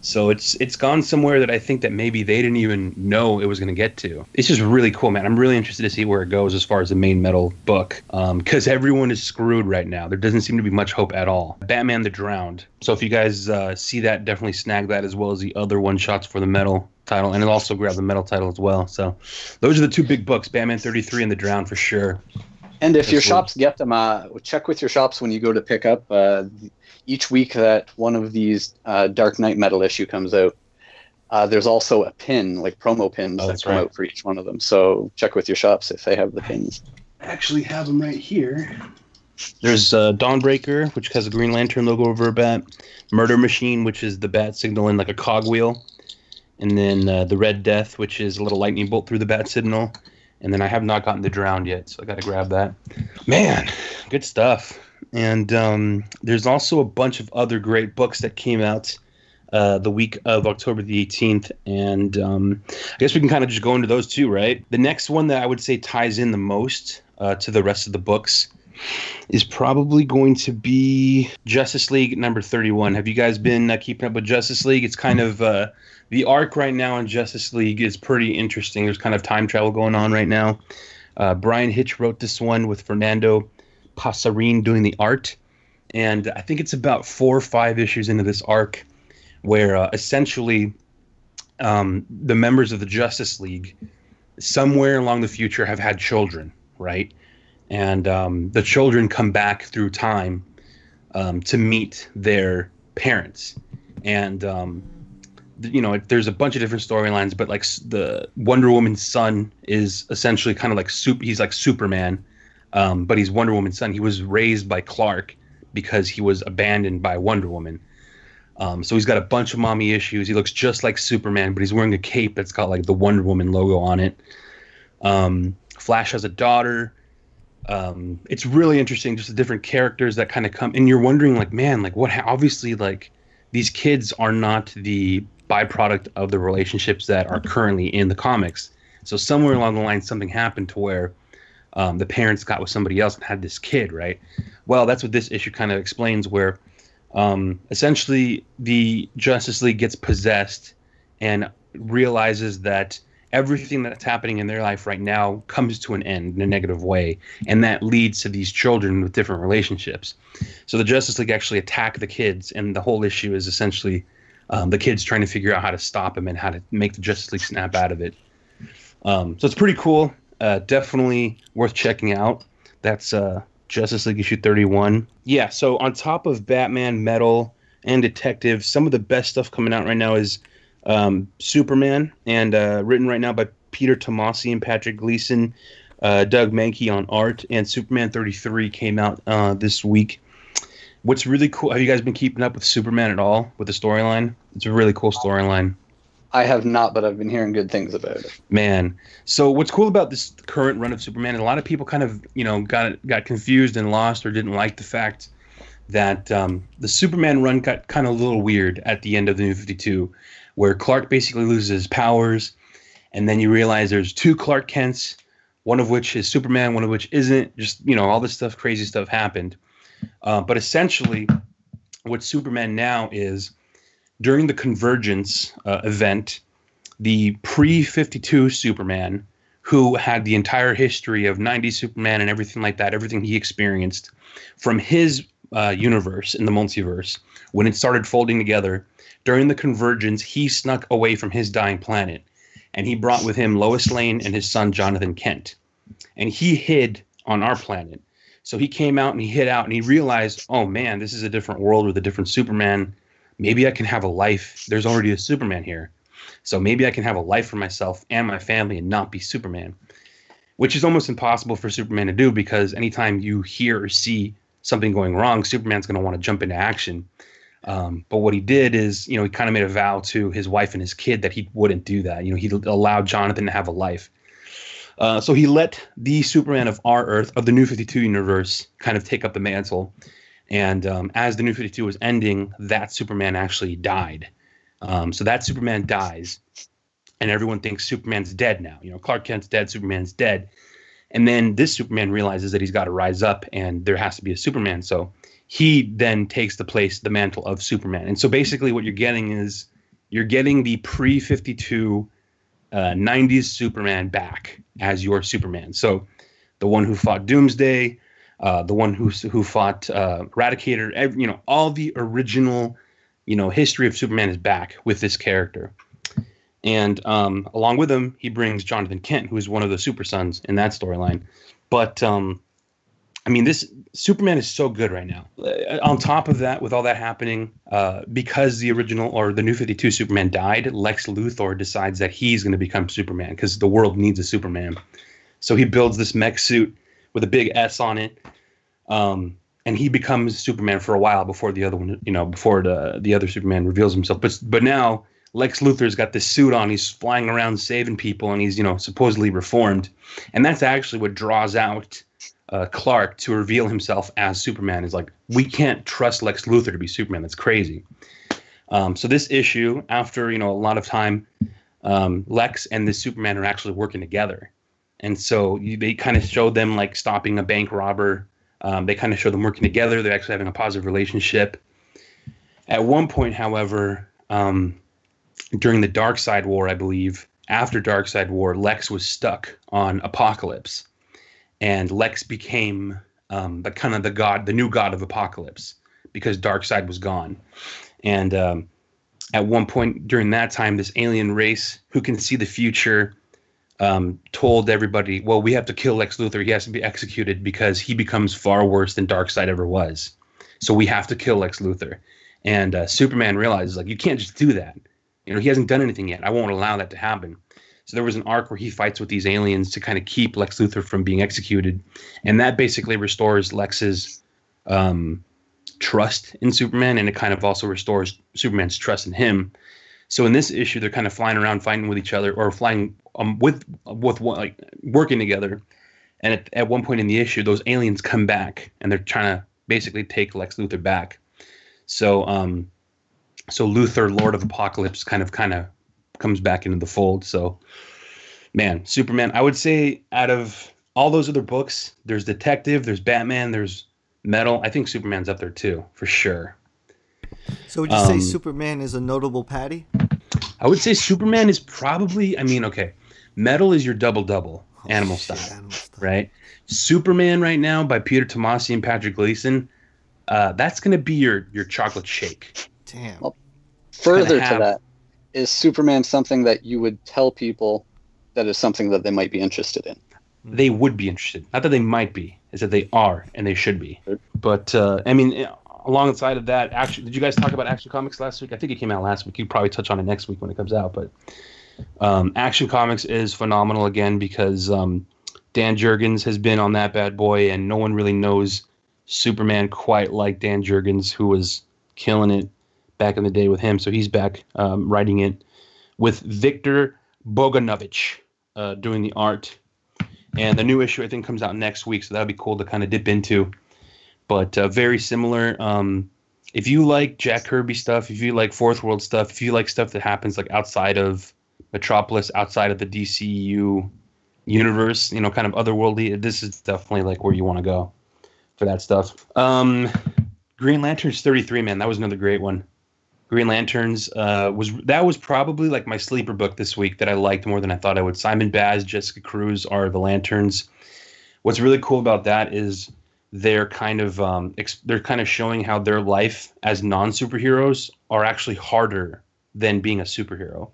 so it's it's gone somewhere that I think that maybe they didn't even know it was going to get to. It's just really cool, man. I'm really interested to see where it goes as far as the main metal book, because everyone is screwed right now. There doesn't seem to be much hope at all. Batman the Drowned. So if you guys uh, see that, definitely snag that as well as the other one shots for the metal title, and also grab the metal title as well. So those are the two big books, Batman 33 and the Drowned for sure. And if your Absolutely. shops get them, uh, check with your shops when you go to pick up. Uh, each week that one of these uh, Dark Knight Metal issue comes out, uh, there's also a pin, like promo pins Oh, that that's come right. out for each one of them. So check with your shops if they have the pins. I actually have them right here. There's uh, Dawnbreaker, which has a Green Lantern logo over a bat. Murder Machine, which is the bat signal in like a cogwheel. And then uh, the Red Death, which is a little lightning bolt through the bat signal. And then I have not gotten the Drowned yet, so I got to grab that. Man, good stuff. And um, there's also a bunch of other great books that came out uh, the week of October the 18th. And um, I guess we can kind of just go into those two, right? The next one that I would say ties in the most uh, to the rest of the books is probably going to be Justice League number 31. Have you guys been uh, keeping up with Justice League? It's kind of uh, the arc right now in Justice League is pretty interesting. There's kind of time travel going on right now. Uh, Bryan Hitch wrote this one with Fernando Pasarin doing the art. And I think it's about four or five issues into this arc where uh, essentially um, the members of the Justice League somewhere along the future have had children, right? And um, the children come back through time um, to meet their parents. And, um, you know, there's a bunch of different storylines, but like the Wonder Woman's son is essentially kind of like soup. He's like Superman, um, but he's Wonder Woman's son. He was raised by Clark because he was abandoned by Wonder Woman. Um, so he's got a bunch of mommy issues. He looks just like Superman, but he's wearing a cape that's got like the Wonder Woman logo on it. Um, Flash has a daughter. Um, it's really interesting, just the different characters that kind of come, and you're wondering, like, man, like what? Ha- obviously, like these kids are not the byproduct of the relationships that are currently in the comics. So somewhere along the line, something happened to where um, the parents got with somebody else and had this kid, right? Well, that's what this issue kind of explains, where um, essentially the Justice League gets possessed and realizes that everything that's happening in their life right now comes to an end in a negative way, and that leads to these children with different relationships. So the Justice League actually attack the kids, and the whole issue is essentially um, the kids trying to figure out how to stop him and how to make the Justice League snap out of it. Um, so it's pretty cool. Uh, definitely worth checking out. That's uh, Justice League issue 31. Yeah, so on top of Batman, Metal, and Detective, some of the best stuff coming out right now is um, Superman, and uh, written right now by Peter Tomasi and Patrick Gleason, uh, Doug Mahnke on art, and Superman 33 came out uh, this week. What's really cool? Have you guys been keeping up with Superman at all with the storyline? It's a really cool storyline. I have not, but I've been hearing good things about it. Man, so what's cool about this current run of Superman? And a lot of people kind of you know got got confused and lost or didn't like the fact that um, the Superman run got kind of a little weird at the end of the New Fifty Two, where Clark basically loses his powers, and then you realize there's two Clark Kents, one of which is Superman, one of which isn't. Just you know all this stuff, crazy stuff happened, uh, but essentially, what Superman now is during the Convergence uh, event, the pre 52 Superman, who had the entire history of 90 Superman and everything like that, everything he experienced from his uh, universe in the multiverse, when it started folding together, during the Convergence, he snuck away from his dying planet and he brought with him Lois Lane and his son Jonathan Kent. And he hid on our planet. So he came out and he hid out and he realized, oh man, this is a different world with a different Superman maybe I can have a life. There's already a Superman here. So maybe I can have a life for myself and my family and not be Superman, which is almost impossible for Superman to do because anytime you hear or see something going wrong, Superman's going to want to jump into action. Um, but what he did is, you know, he kind of made a vow to his wife and his kid that he wouldn't do that. You know, he allowed Jonathan to have a life. Uh, so he let the Superman of our Earth, of the New 52 universe, kind of take up the mantle. And um, as the New 52 was ending, that Superman actually died. Um, so that Superman dies, and everyone thinks Superman's dead now. You know, Clark Kent's dead, Superman's dead. And then this Superman realizes that he's got to rise up and there has to be a Superman. So he then takes the place, the mantle of Superman. And so basically, what you're getting is you're getting the pre 52 uh, 90s Superman back as your Superman. So the one who fought Doomsday, uh, the one who who fought uh, Eradicator. Every, you know, all the original, you know, history of Superman is back with this character. And um, along with him, he brings Jonathan Kent, who is one of the Super Sons in that storyline. But um, I mean, this Superman is so good right now. Uh, on top of that, with all that happening, uh, because the original or the New Fifty Two Superman died, Lex Luthor decides that he's going to become Superman because the world needs a Superman. So he builds this mech suit with a big S on it. Um, and he becomes Superman for a while before the other one, you know, before the the other Superman reveals himself. But but now Lex Luthor's got this suit on. He's flying around saving people, and he's you know supposedly reformed. And that's actually what draws out uh, Clark to reveal himself as Superman. Is like we can't trust Lex Luthor to be Superman. That's crazy. Um, so this issue, after you know a lot of time, um, Lex and the Superman are actually working together, and so you, they kind of show them like stopping a bank robber um, they kind of show them working together. They're actually having a positive relationship. At one point, however, um, during the Darkseid War, I believe, after Darkseid War, Lex was stuck on Apokolips, and Lex became um, the kind of the god, the new god of Apokolips, because Darkseid was gone. And um, at one point during that time, this alien race who can see the future um, told everybody, well, we have to kill Lex Luthor. He has to be executed because he becomes far worse than Darkseid ever was. So we have to kill Lex Luthor. And uh, Superman realizes, like, you can't just do that. You know, he hasn't done anything yet. I won't allow that to happen. So there was an arc where he fights with these aliens to kind of keep Lex Luthor from being executed, and that basically restores Lex's um, trust in Superman, and it kind of also restores Superman's trust in him. So in this issue, they're kind of flying around fighting with each other, or flying um, with with one, like working together. And at, at one point in the issue, those aliens come back and they're trying to basically take Lex Luthor back. So um, so Luthor, Lord of Apokolips, kind of kind of comes back into the fold. So man, Superman, I would say out of all those other books, there's Detective, there's Batman, there's Metal. I think Superman's up there too, for sure. So would you um, say Superman is a notable patty? I would say Superman is probably. I mean, okay, Metal is your double double, oh, animal, style, animal style, right? Superman right now by Peter Tomasi and Patrick Gleason. Uh, that's going to be your your chocolate shake. Damn. Well, further have, to that, is Superman something that you would tell people that is something that they might be interested in? They would be interested. Not that they might be, is that they are and they should be. But uh, I mean, alongside of that, actually, Did you guys talk about Action Comics last week? I think it came out last week. You probably touch on it next week when it comes out. But um, Action Comics is phenomenal again because um, Dan Jurgens has been on that bad boy, and no one really knows Superman quite like Dan Jurgens, who was killing it back in the day with him. So he's back um, writing it with Viktor Bogdanovic uh, doing the art. And the new issue I think comes out next week, so that'll be cool to kind of dip into. But uh, very similar. Um, if you like Jack Kirby stuff, if you like Fourth World stuff, if you like stuff that happens like outside of Metropolis, outside of the DCU universe, you know, kind of otherworldly, this is definitely like where you want to go for that stuff. Um, Green Lanterns 33, man, that was another great one. Green Lanterns uh, was that was probably like my sleeper book this week that I liked more than I thought I would. Simon Baz, Jessica Cruz are the Lanterns. What's really cool about that is they're kind of um, ex- they're kind of showing how their life as non superheroes are actually harder than being a superhero.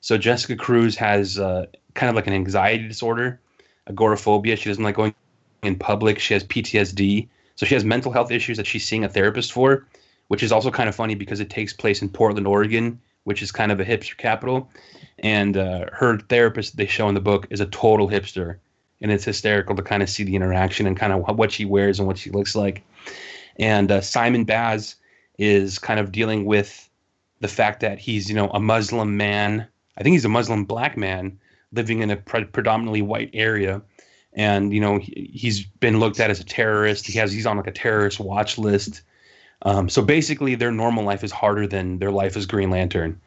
So Jessica Cruz has uh, kind of like an anxiety disorder, agoraphobia. She doesn't like going in public. She has PTSD. So she has mental health issues that she's seeing a therapist for which is also kind of funny because it takes place in Portland, Oregon, which is kind of a hipster capital. And uh, her therapist they show in the book is a total hipster, and it's hysterical to kind of see the interaction and kind of what she wears and what she looks like. And uh, Simon Baz is kind of dealing with the fact that he's you know a Muslim man. I think he's a Muslim black man living in a pre- predominantly white area, and you know he, he's been looked at as a terrorist. He has he's on like a terrorist watch list um, so basically, their normal life is harder than their life as Green Lantern,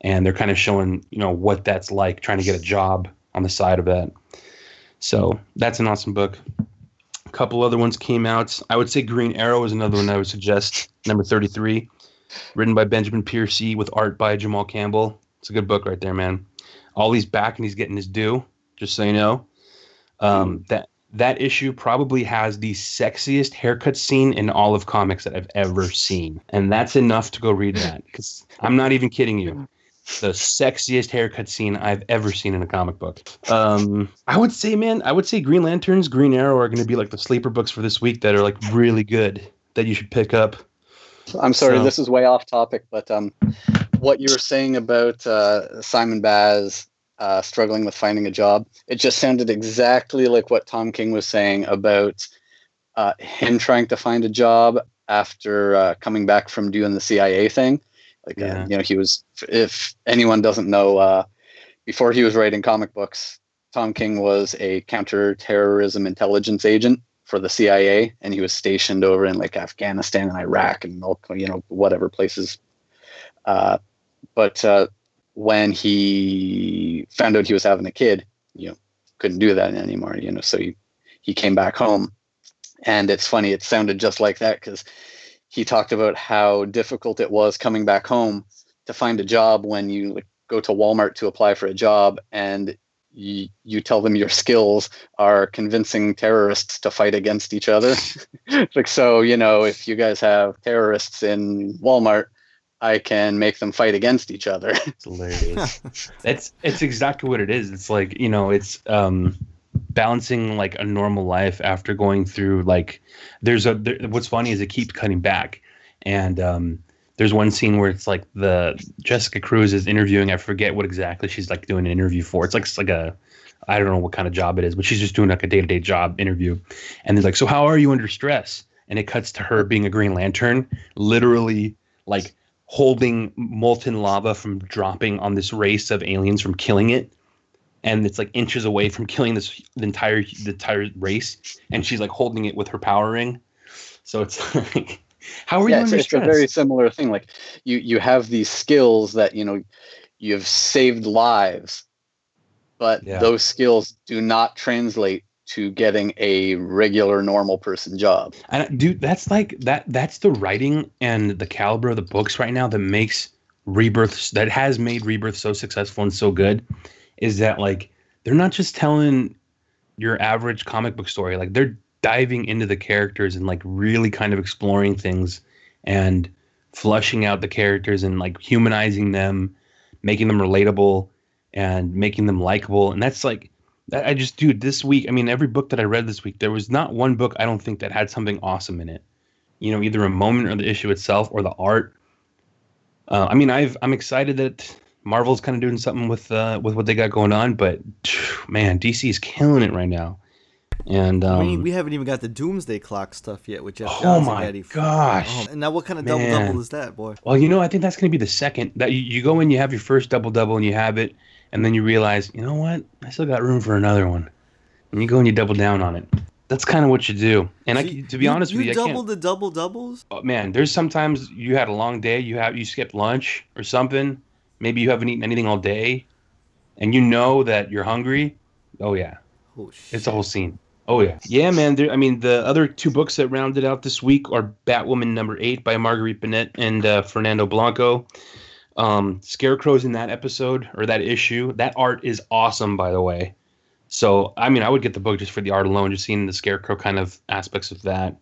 and they're kind of showing you know what that's like trying to get a job on the side of that. So that's an awesome book. A couple other ones came out. I would say Green Arrow is another one I would suggest. Number thirty-three, written by Benjamin Percy with art by Jamal Campbell. It's a good book right there, man. Ollie's back and he's getting his due. Just so you know, um, that that issue probably has the sexiest haircut scene in all of comics that I've ever seen. And that's enough to go read that because I'm not even kidding you. The sexiest haircut scene I've ever seen in a comic book. Um, I would say, man, I would say Green Lanterns, Green Arrow are going to be like the sleeper books for this week that are like really good that you should pick up. I'm sorry, So- this is way off topic, but um, what you were saying about uh, Simon Baz uh, struggling with finding a job, it just sounded exactly like what Tom King was saying about uh, him trying to find a job after uh, coming back from doing the CIA thing. Like, uh, Yeah. you know, he was, if anyone doesn't know, uh, before he was writing comic books, Tom King was a counterterrorism intelligence agent for the CIA, and he was stationed over in like Afghanistan and Iraq and you know whatever places. Uh, but uh, when he found out he was having a kid, you know, couldn't do that anymore. You know, so he he came back home, and it's funny. It sounded just like that because he talked about how difficult it was coming back home to find a job when you go to Walmart to apply for a job and you, you tell them your skills are convincing terrorists to fight against each other. <laughs> Like, so, you know, if you guys have terrorists in Walmart, I can make them fight against each other. <laughs> It's hilarious. <laughs> That's it's exactly what it is. It's like you know, it's um, balancing like a normal life after going through like there's a there, what's funny is it keeps cutting back, and um, there's one scene where it's like the Jessica Cruz is interviewing. I forget what exactly she's like doing an interview for. It's like it's like a I don't know what kind of job it is, but she's just doing like a day to day job interview, and they're like, "So how are you under stress?" And it cuts to her being a Green Lantern, literally like holding molten lava from dropping on this race of aliens from killing it and it's like inches away from killing this the entire the entire race and she's like holding it with her power ring so it's <laughs> like how are you yeah, it's, it's a very similar thing. Like you, you have these skills that you know you've saved lives, but Yeah. those skills do not translate to getting a regular normal person job. And dude, that's like that. That's the writing and the caliber of the books right now that makes Rebirth that has made Rebirth so successful and so good. Is that like they're not just telling your average comic book story. Like they're diving into the characters and like really kind of exploring things and flushing out the characters and like humanizing them, making them relatable and making them likable. And that's like I just, dude, this week, I mean, every book that I read this week, there was not one book I don't think that had something awesome in it. You know, either a moment or the issue itself or the art. Uh, I mean, I've I'm excited that Marvel's kind of doing something with uh, with what they got going on, but man, DC is killing it right now. And um, we, we haven't even got the Doomsday Clock stuff yet with Geoff Oh Johns my Eddie. gosh. Oh, and now what kind of double double is that, boy? Well, you know, I think that's going to be the second that you, you go in, you have your first double double, and you have it, and then you realize, you know what, I still got room for another one, and you go and you double down on it. That's kind of what you do. And I, So to be you, honest you with you, I double the double doubles. oh, man, there's sometimes you had a long day, you have you skipped lunch or something, maybe you haven't eaten anything all day, and you know that you're hungry. Oh yeah, Oh it's a whole scene. Oh yeah, yeah, man. There, I mean, the other two books that rounded out this week are Batwoman number eight by Marguerite Bennett and uh, Fernando Blanco. Um, Scarecrow's in that episode or that issue. That art is awesome, by the way. So, I mean, I would get the book just for the art alone, just seeing the Scarecrow kind of aspects of that.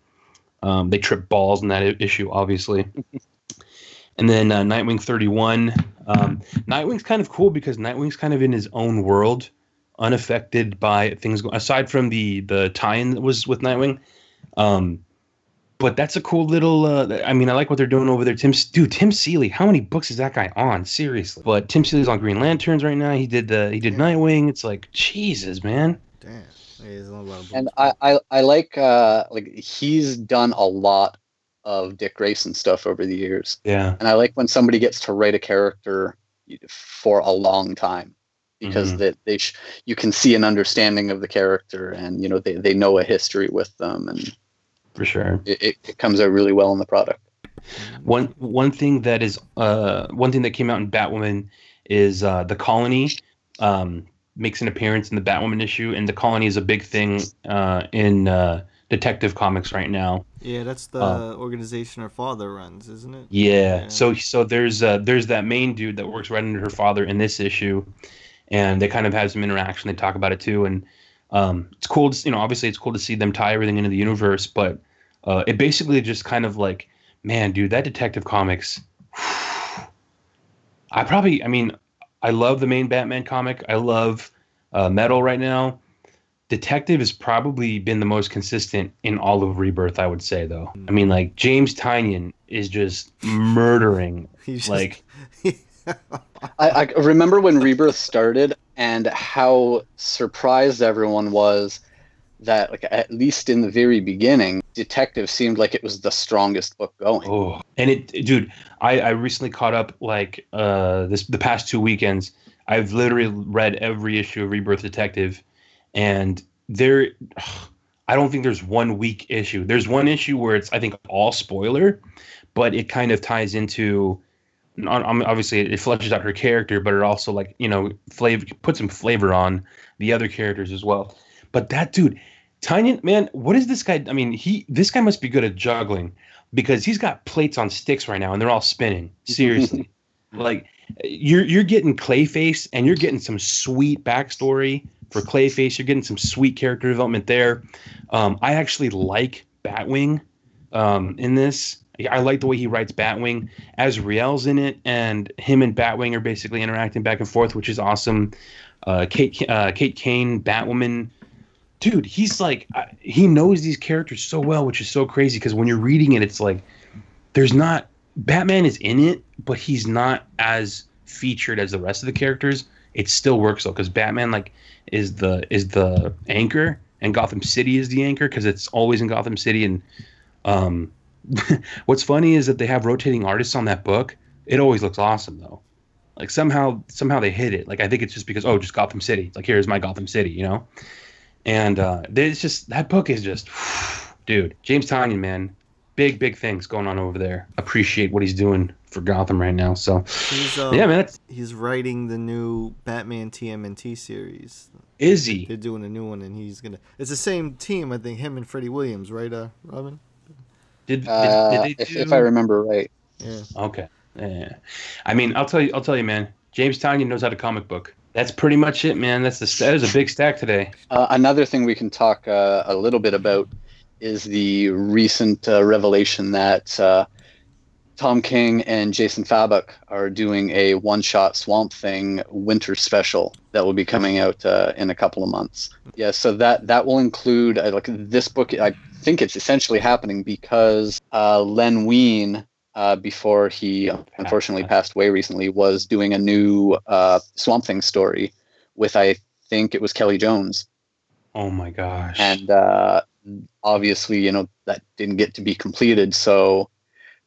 Um, they trip balls in that issue, obviously. <laughs> and then uh, Nightwing 31. Um, Nightwing's kind of cool because Nightwing's kind of in his own world unaffected by things go- aside from the the tie-in that was with Nightwing. Um, but that's a cool little. Uh, I mean, I like what they're doing over there. Tim, dude, Tim Seeley. How many books is that guy on? Seriously. But Tim Seeley's on Green Lanterns right now. He did the he did Nightwing. It's like Jesus, man. Damn. Yeah, there's a lot of books. And I, I, I like uh like he's done a lot of Dick Grayson stuff over the years. Yeah. And I like when somebody gets to write a character for a long time because Mhm. that they sh- you can see an understanding of the character and you know they, they know a history with them and For sure. it, it, it comes out really well in the product. One one thing that is uh one thing that came out in Batwoman is uh the colony um makes an appearance in the Batwoman issue and the colony is a big thing uh in uh detective comics right now. yeah, that's the uh, organization her father runs, isn't it? Yeah. So so there's uh there's that main dude that works right under her father in this issue, and they kind of have some interaction. They talk about it too, and um, it's cool. To, you know, obviously it's cool to see them tie everything into the universe, but uh, it basically just kind of like, man, dude, that Detective Comics. <sighs> I probably, I mean, I love the main Batman comic. I love uh, Metal right now. Detective has probably been the most consistent in all of Rebirth, I would say, though. I mean, like James Tynion is just murdering. <laughs> He's just- like, <laughs> I, I remember when Rebirth started and how surprised everyone was that like at least in the very beginning, Detective seemed like it was the strongest book going. oh, and it, dude, I, I recently caught up like uh this the past two weekends. I've literally read every issue of Rebirth Detective, and there, <sighs> I don't think there's one weak issue. There's one issue where it's I think all spoiler, but it kind of ties into. On- Obviously, it fleshes out her character, but it also like you know flavor put some flavor on the other characters as well. But that dude, Tynion, man, what is this guy? I mean, he this guy must be good at juggling because he's got plates on sticks right now and they're all spinning. <laughs> Seriously, like you're you're getting Clayface and you're getting some sweet backstory for Clayface. You're getting some sweet character development there. Um, I actually like Batwing um, in this. I like the way he writes Batwing. Azrael's in it, and him and Batwing are basically interacting back and forth, which is awesome. Uh, Kate uh, Kate Kane, Batwoman dude, he's like he knows these characters so well, which is so crazy because when you're reading it, it's like there's not Batman is in it, but he's not as featured as the rest of the characters. It still works though because Batman like is the is the anchor and Gotham City is the anchor because it's always in Gotham City and um <laughs> what's funny is that they have rotating artists on that book. It always looks awesome though. Like somehow somehow they hit it. Like I think it's just because oh just Gotham City. Like here's my Gotham City, you know? And uh there's just that book is just <sighs> dude, James Tynion, man. Big, big things going on over there. Appreciate what he's doing for Gotham right now. So He's, uh, yeah, man, He's writing the new Batman TMNT series. is he? They're doing a new one, and he's gonna. It's the same team, I think. Him and Freddie Williams, right? Uh, Robin. Did, did, Uh, did they if, do... if I remember right. Yeah. Okay. Yeah. I mean, I'll tell you. I'll tell you, man. James Tynion knows how to comic book. That's pretty much it, man. That's the that is a big stack today. Uh, another thing we can talk uh, a little bit about is the recent uh, revelation that uh, Tom King and Jason Fabok are doing a one-shot Swamp Thing winter special that will be coming out uh, in a couple of months. Yeah, so that that will include uh, like this book. I think it's essentially happening because uh, Len Wein. Uh, before he unfortunately passed away recently, was doing a new uh, Swamp Thing story with I think it was Kelly Jones Oh my gosh. and uh, obviously, you know, that didn't get to be completed. So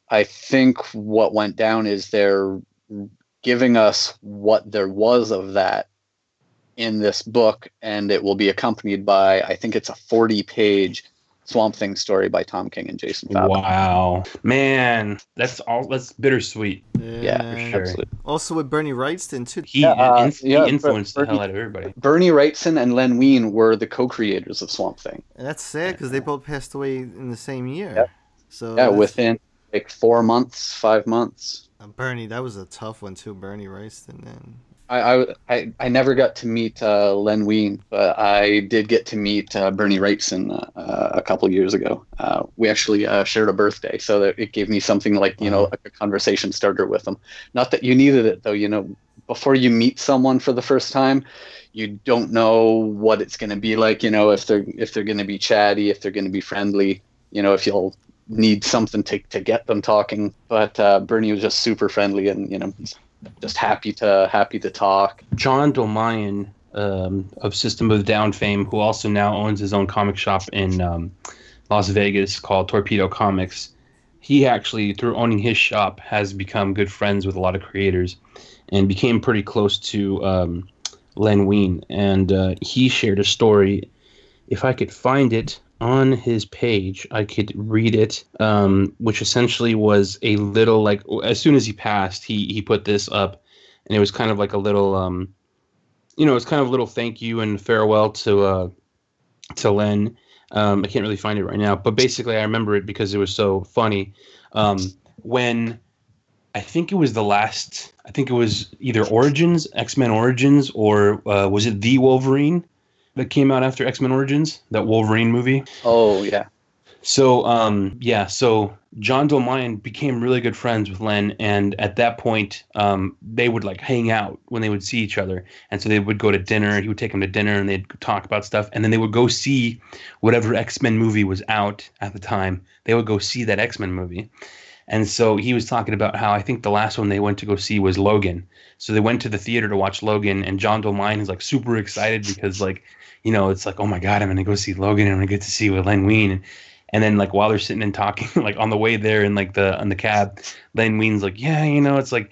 I think what went down is they're giving us what there was of that in this book, and it will be accompanied by, I think it's a 40 page Swamp Thing story by Tom King and Jason Fabok. Wow, man, that's all. That's bittersweet. Yeah, for sure. absolutely. Also with Bernie Wrightson too. He, Yeah, uh, inf- he yeah, influenced the Bernie- hell out of everybody. Bernie Wrightson and Len Wein were the co-creators of Swamp Thing. And that's sad because they both passed away in the same year. Yep. So yeah, that's- within like four months, five months. uh, Bernie, that was a tough one too. Bernie Wrightson, man. I, I, I, never got to meet uh, Len Wein, but I did get to meet uh, Bernie Wrightson uh, uh, a couple years ago. Uh, we actually uh, shared a birthday, so that it gave me something like you know like a conversation starter with him. Not that you needed it though. You know, before you meet someone for the first time, you don't know what it's going to be like. You know, if they're if they're going to be chatty, if they're going to be friendly. You know, if you'll need something to to get them talking. But uh, Bernie was just super friendly, and you know, just happy to happy to talk. John Dolmayan um, of System of Down fame, who also now owns his own comic shop in um, Las Vegas called Torpedo Comics. He actually, through owning his shop, has become good friends with a lot of creators, and became pretty close to um, Len Wein. And uh, he shared a story. If I could find it on his page, I could read it, um, which essentially was a little like as soon as he passed, he he put this up, and it was kind of like a little, um, you know, it's kind of a little thank you and farewell to uh, to Len. Um, I can't really find it right now, but basically, I remember it because it was so funny. Um, when I think it was the last, I think it was either Origins, X Men Origins, or uh, was it The Wolverine that came out after X Men Origins, that Wolverine movie? Oh yeah. So um, yeah, so John Dolmayan became really good friends with Len, and at that point, um, they would like hang out when they would see each other, and so they would go to dinner. He would take them to dinner, and they'd talk about stuff, and then they would go see whatever X Men movie was out at the time. They would go see that X Men movie, and so he was talking about how I think the last one they went to go see was Logan. So they went to the theater to watch Logan, and John Dolmayan is like super excited because like you know it's like oh my god I'm gonna go see Logan and I'm gonna get to see Len Wein. And, and then like while they're sitting and talking, <laughs> like on the way there in like the on the cab, Len Wein's like, yeah, you know, it's like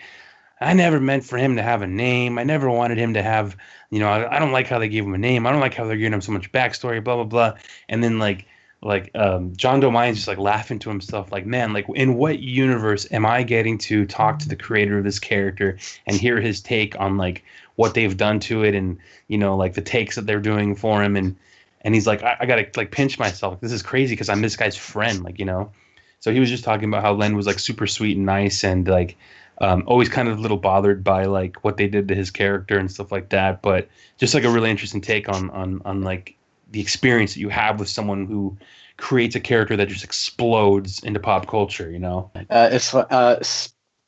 I never meant for him to have a name. I never wanted him to have, you know, I, I don't like how they gave him a name. I don't like how they're giving him so much backstory, blah blah blah. And then like like um, John Dolmayan's just like laughing to himself, like, man, like in what universe am I getting to talk to the creator of this character and hear his take on like what they've done to it and you know like the takes that they're doing for him and and he's like, I, I gotta like pinch myself. This is crazy because I'm this guy's friend, like you know. So he was just talking about how Len was like super sweet and nice and like um, always kind of a little bothered by like what they did to his character and stuff like that. But just like a really interesting take on on on like the experience that you have with someone who creates a character that just explodes into pop culture, you know. Uh, it's uh,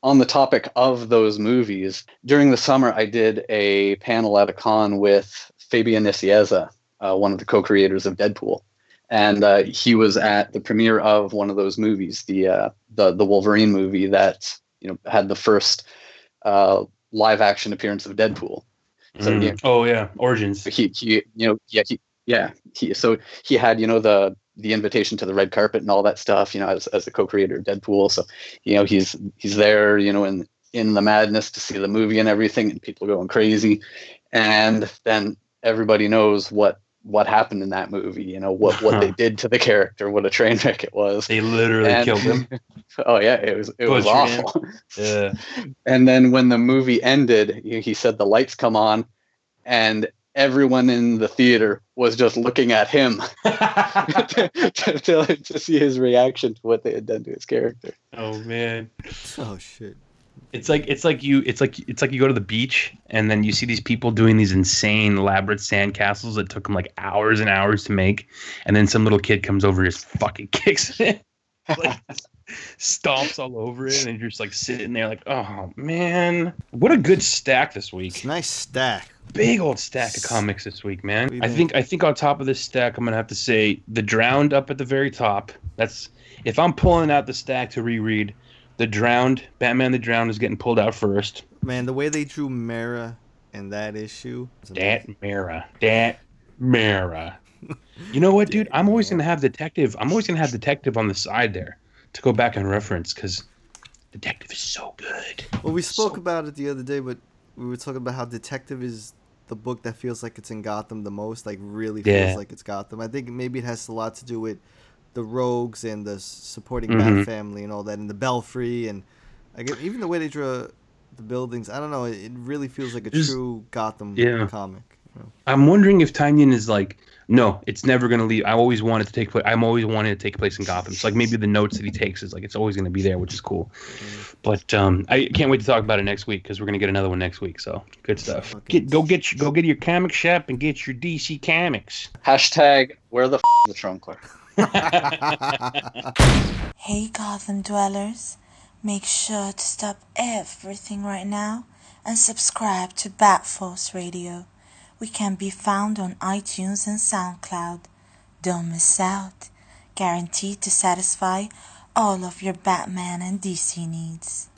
on the topic of those movies. During the summer, I did a panel at a con with Fabian Nicieza, uh, one of the co-creators of Deadpool, and uh, he was at the premiere of one of those movies, the uh, the the Wolverine movie that you know had the first uh, live action appearance of Deadpool. So Mm. yeah, Oh yeah, Origins. he, he you know yeah he, yeah he so he had you know the the invitation to the red carpet and all that stuff you know as, as the co-creator of deadpool so you know he's he's there you know in in the madness to see the movie and everything and people going crazy and then everybody knows what what happened in that movie you know what what they <laughs> did to the character what a train wreck it was They literally And- killed him. <laughs> oh yeah it was it was him. awful <laughs> Yeah. and then when the movie ended, he said the lights come on, and everyone in the theater was just looking at him to, <laughs> <laughs> to, to, to see his reaction to what they had done to his character. oh man. Oh shit. It's like it's like you it's like it's like you go to the beach and then you see these people doing these insane elaborate sandcastles that took them like hours and hours to make, and then some little kid comes over and just fucking kicks it, <laughs> like stomps all over it, and you're just like sitting there like, oh man, what a good stack this week. Nice stack. Big old stack of comics this week, man. What do you I think? I think on top of this stack, I'm gonna have to say the Drowned up at the very top. That's if I'm pulling out the stack to reread. The Drowned, Batman the Drowned is getting pulled out first. Man, the way they drew Mara in that issue. was Dat Mara. Dat Mara. You know what, dude? I'm always gonna have detective. I'm always gonna have detective on the side there to go back and reference because detective is so good. Well, we spoke about it the other day, but we were talking about how Detective is the book that feels like it's in Gotham the most, like really feels Yeah. like it's Gotham. I think maybe it has a lot to do with the rogues and the supporting Mhm. Bat family and all that, and the Belfry, and I get even the way they draw the buildings. I don't know. It, really feels like a true Gotham yeah. comic. you know? I'm wondering if Tynion is like, no, it's never gonna leave. I always wanted to take place. I'm always wanted to take place in Gotham. So like maybe the notes that he takes is like it's always gonna be there, which is cool. But um, I can't wait to talk about it next week because we're gonna get another one next week. So good stuff. Get go get your, go get your comic shop and get your DC comics. Hashtag where the f- the Trunkler. <laughs> Hey Gotham dwellers, make sure to stop everything right now and subscribe to Bat Force Radio. We can be found on iTunes and SoundCloud. Don't miss out. Guaranteed to satisfy all of your Batman and DC needs.